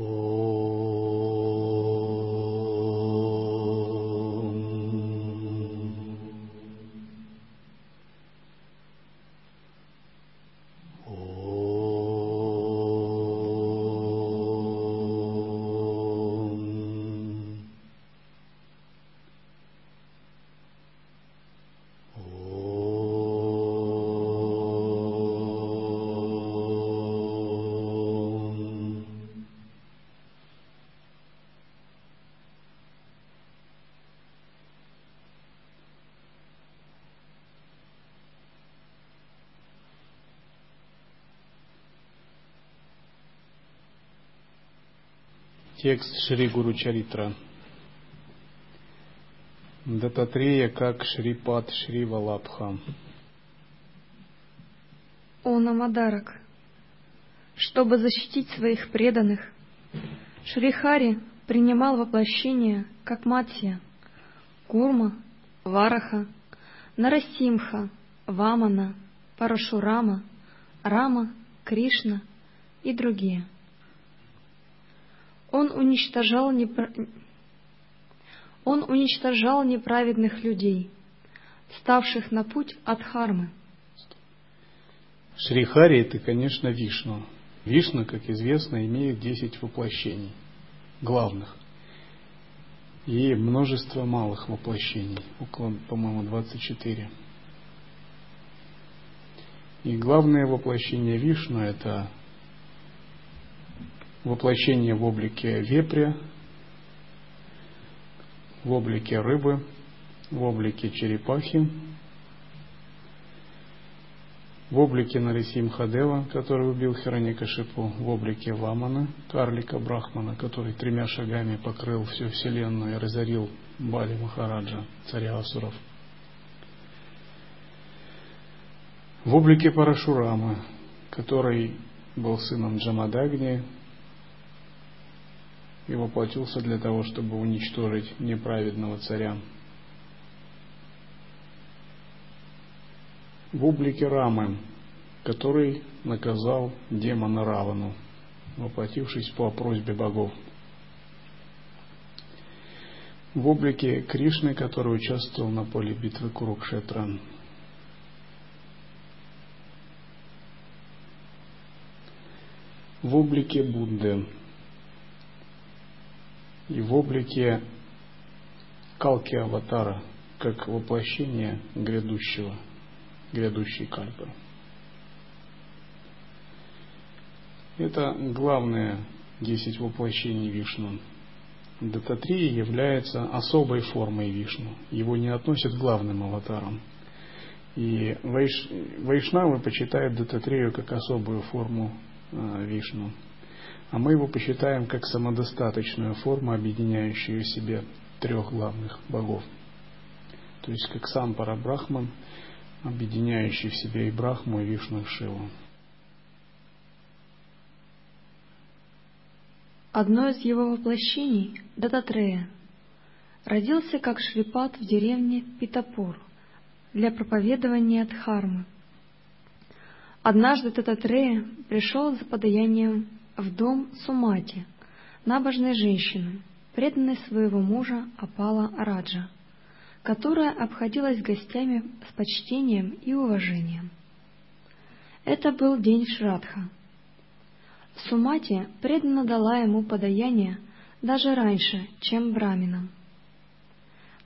โอ้ Текст Шри Гуру Чаритра. Дататрея как Шрипад Шри Валабха. О Намадарак, чтобы защитить своих преданных, Шрихари принимал воплощение как Матья, Курма, Вараха, Нарасимха, Вамана, Парашурама, Рама, Кришна и другие – он уничтожал, непр... Он уничтожал неправедных людей, ставших на путь от хармы. Шрихари – это, конечно, Вишну. Вишна, как известно, имеет десять воплощений, главных. И множество малых воплощений, около, по-моему, 24. И главное воплощение Вишну – это воплощение в облике вепря, в облике рыбы, в облике черепахи, в облике Нарисимхадева, который убил Хираникашипу, в облике Вамана, карлика Брахмана, который тремя шагами покрыл всю вселенную и разорил Бали Махараджа, царя Асуров. В облике Парашурама, который был сыном Джамадагни, и воплотился для того, чтобы уничтожить неправедного царя. В облике Рамы, который наказал демона Равану, воплотившись по просьбе богов. В облике Кришны, который участвовал на поле битвы Курукшетра. В облике Будды, и в облике калки аватара, как воплощение грядущего, грядущей кальпы. Это главное десять воплощений Вишну. Дататрия является особой формой Вишну. Его не относят к главным аватарам. И Вайш... Вайшнавы почитают Дататрию как особую форму э, Вишну а мы его посчитаем как самодостаточную форму, объединяющую в себе трех главных богов. То есть как сам Парабрахман, объединяющий в себе и Брахму, и Вишну, и Шиву. Одно из его воплощений, Дататрея, родился как Шрипат в деревне Питапур для проповедования Дхармы. Однажды Дататрея пришел за подаянием в дом Сумати, набожной женщины, преданной своего мужа Апала Раджа, которая обходилась гостями с почтением и уважением. Это был день Шрадха. Сумати преданно дала ему подаяние даже раньше, чем браминам.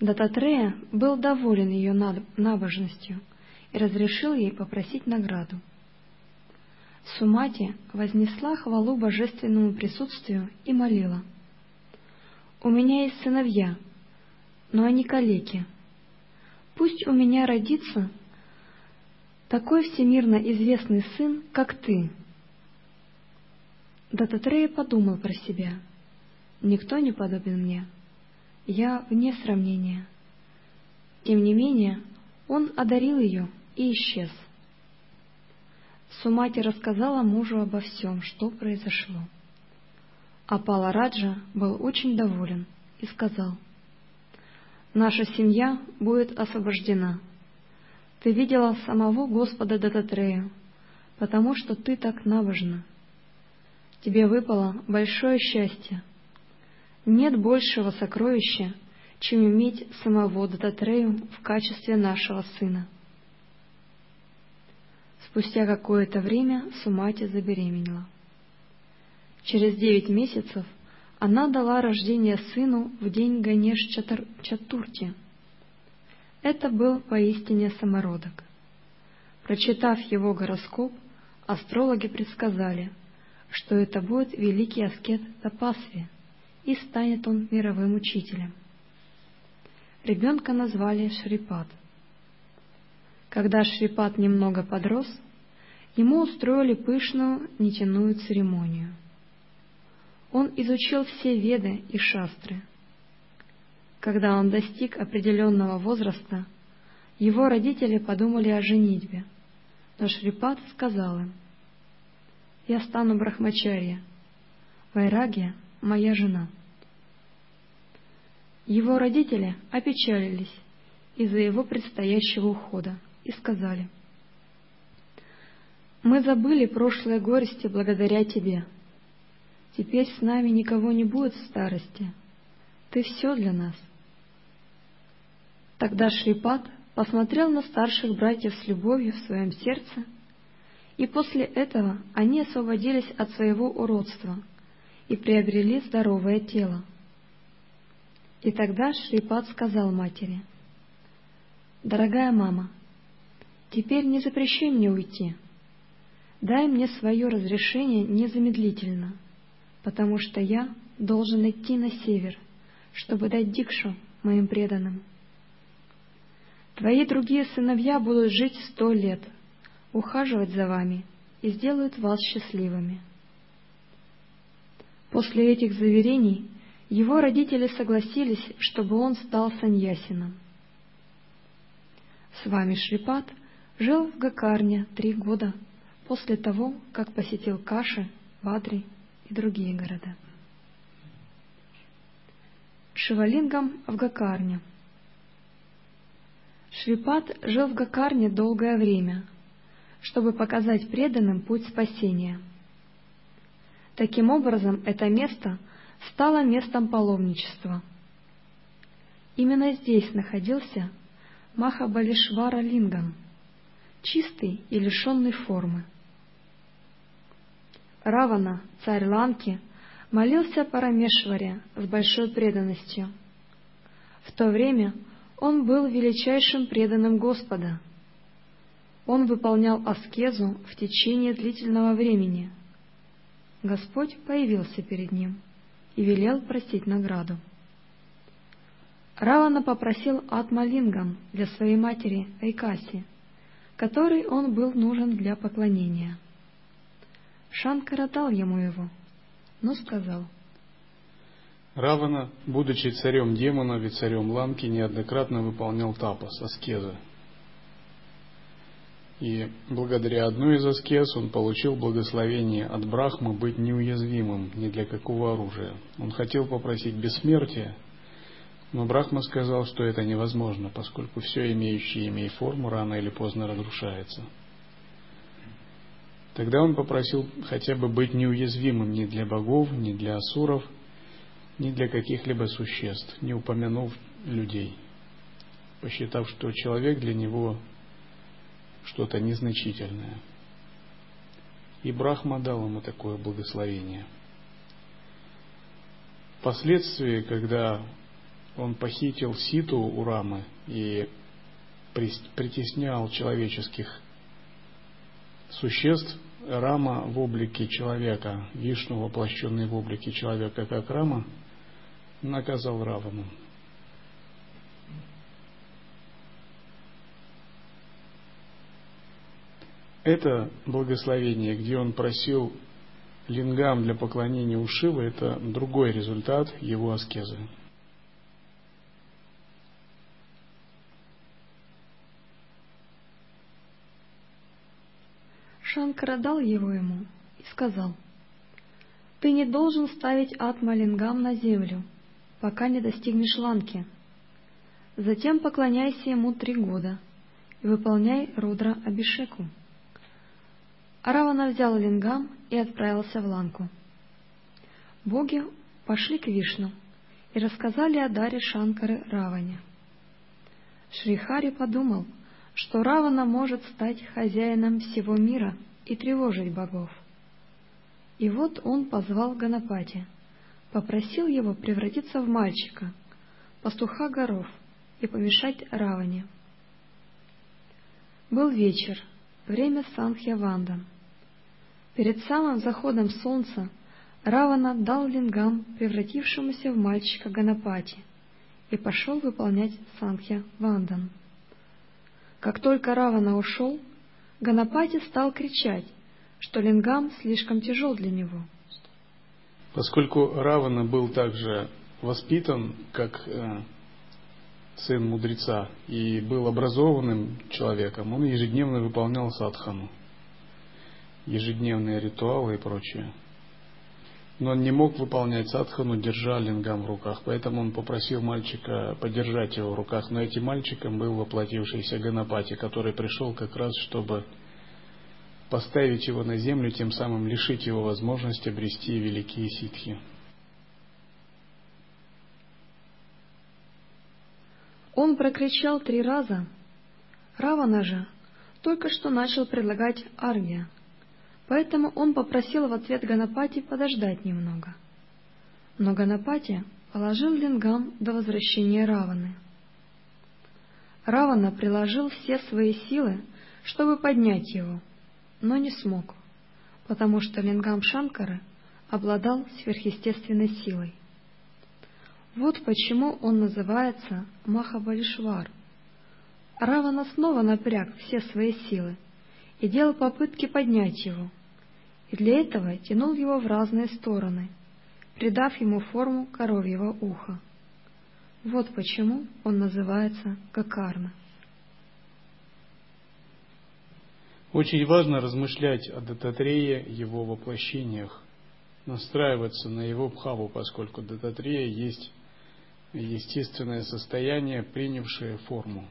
Дататрея был доволен ее набожностью и разрешил ей попросить награду. Сумати вознесла хвалу божественному присутствию и молила. «У меня есть сыновья, но они калеки. Пусть у меня родится такой всемирно известный сын, как ты». Дататрея подумал про себя. «Никто не подобен мне. Я вне сравнения». Тем не менее, он одарил ее и исчез. Сумати рассказала мужу обо всем, что произошло. А Палараджа был очень доволен и сказал, «Наша семья будет освобождена. Ты видела самого Господа Дататрея, потому что ты так набожна. тебе выпало большое счастье. Нет большего сокровища, чем иметь самого Дататрею в качестве нашего сына. Спустя какое-то время Сумати забеременела. Через девять месяцев она дала рождение сыну в день Ганеш Чатурти. Это был поистине самородок. Прочитав его гороскоп, астрологи предсказали, что это будет великий аскет Тапасви, и станет он мировым учителем. Ребенка назвали Шрипат. Когда Шрипат немного подрос, ему устроили пышную нетяную церемонию. Он изучил все веды и шастры. Когда он достиг определенного возраста, его родители подумали о женитьбе, но Шрипат сказал им, «Я стану брахмачарья, Вайрагия — моя жена». Его родители опечалились из-за его предстоящего ухода и сказали, «Мы забыли прошлые горести благодаря тебе. Теперь с нами никого не будет в старости. Ты все для нас». Тогда Шрипат посмотрел на старших братьев с любовью в своем сердце, и после этого они освободились от своего уродства и приобрели здоровое тело. И тогда Шрипад сказал матери, «Дорогая мама, теперь не запрещай мне уйти. Дай мне свое разрешение незамедлительно, потому что я должен идти на север, чтобы дать дикшу моим преданным. Твои другие сыновья будут жить сто лет, ухаживать за вами и сделают вас счастливыми». После этих заверений его родители согласились, чтобы он стал саньясином. С вами Шрипат жил в Гакарне три года после того, как посетил Каши, Бадри и другие города. Шивалингам в Гакарне Шрипат жил в Гакарне долгое время, чтобы показать преданным путь спасения. Таким образом, это место – стало местом паломничества. Именно здесь находился Махабалишвара Лингам, чистый и лишенный формы. Равана, царь Ланки, молился Парамешваре с большой преданностью. В то время он был величайшим преданным Господа. Он выполнял аскезу в течение длительного времени. Господь появился перед ним и велел просить награду. Равана попросил Атмалингам для своей матери Айкаси, которой он был нужен для поклонения. Шанкара дал ему его, но сказал. Равана, будучи царем демонов и царем Ланки, неоднократно выполнял тапас, аскезы, и благодаря одной из аскез он получил благословение от Брахмы быть неуязвимым ни для какого оружия. Он хотел попросить бессмертия, но Брахма сказал, что это невозможно, поскольку все имеющее имя и форму рано или поздно разрушается. Тогда он попросил хотя бы быть неуязвимым ни для богов, ни для асуров, ни для каких-либо существ, не упомянув людей, посчитав, что человек для него что-то незначительное. И Брахма дал ему такое благословение. Впоследствии, когда он похитил Ситу у Рамы и притеснял человеческих существ, Рама в облике человека, Вишну воплощенный в облике человека, как Рама, наказал Равану. Это благословение, где он просил лингам для поклонения у Шивы, это другой результат его аскезы. Дал его ему и сказал, «Ты не должен ставить Атмалингам на землю, пока не достигнешь Ланки. Затем поклоняйся ему три года и выполняй Рудра Абишеку». Равана взял лингам и отправился в Ланку. Боги пошли к Вишну и рассказали о даре Шанкары Раване. Шрихари подумал, что Равана может стать хозяином всего мира и тревожить богов. И вот он позвал Ганапати, попросил его превратиться в мальчика, пастуха горов, и помешать Раване. Был вечер, время Санхья Ванда. Перед самым заходом солнца Равана дал лингам превратившемуся в мальчика Ганапати и пошел выполнять Санхья Вандан. Как только Равана ушел, Ганапати стал кричать, что лингам слишком тяжел для него. Поскольку Равана был также воспитан как э, сын мудреца и был образованным человеком, он ежедневно выполнял садхану, ежедневные ритуалы и прочее. Но он не мог выполнять садхану, держа лингам в руках, поэтому он попросил мальчика подержать его в руках. Но этим мальчиком был воплотившийся Ганапати, который пришел как раз, чтобы поставить его на землю, тем самым лишить его возможности обрести великие ситхи. Он прокричал три раза. Равана же только что начал предлагать аргхья, поэтому он попросил в ответ Ганапати подождать немного. Но Ганапати положил лингам до возвращения Раваны. Равана приложил все свои силы, чтобы поднять его, но не смог, потому что лингам Шанкары обладал сверхъестественной силой. Вот почему он называется Махабалишвар. Равана снова напряг все свои силы и делал попытки поднять его, и для этого тянул его в разные стороны, придав ему форму коровьего уха. Вот почему он называется Гакарна. Очень важно размышлять о Дататрее, его воплощениях, настраиваться на его бхаву, поскольку Дататрея есть естественное состояние, принявшее форму.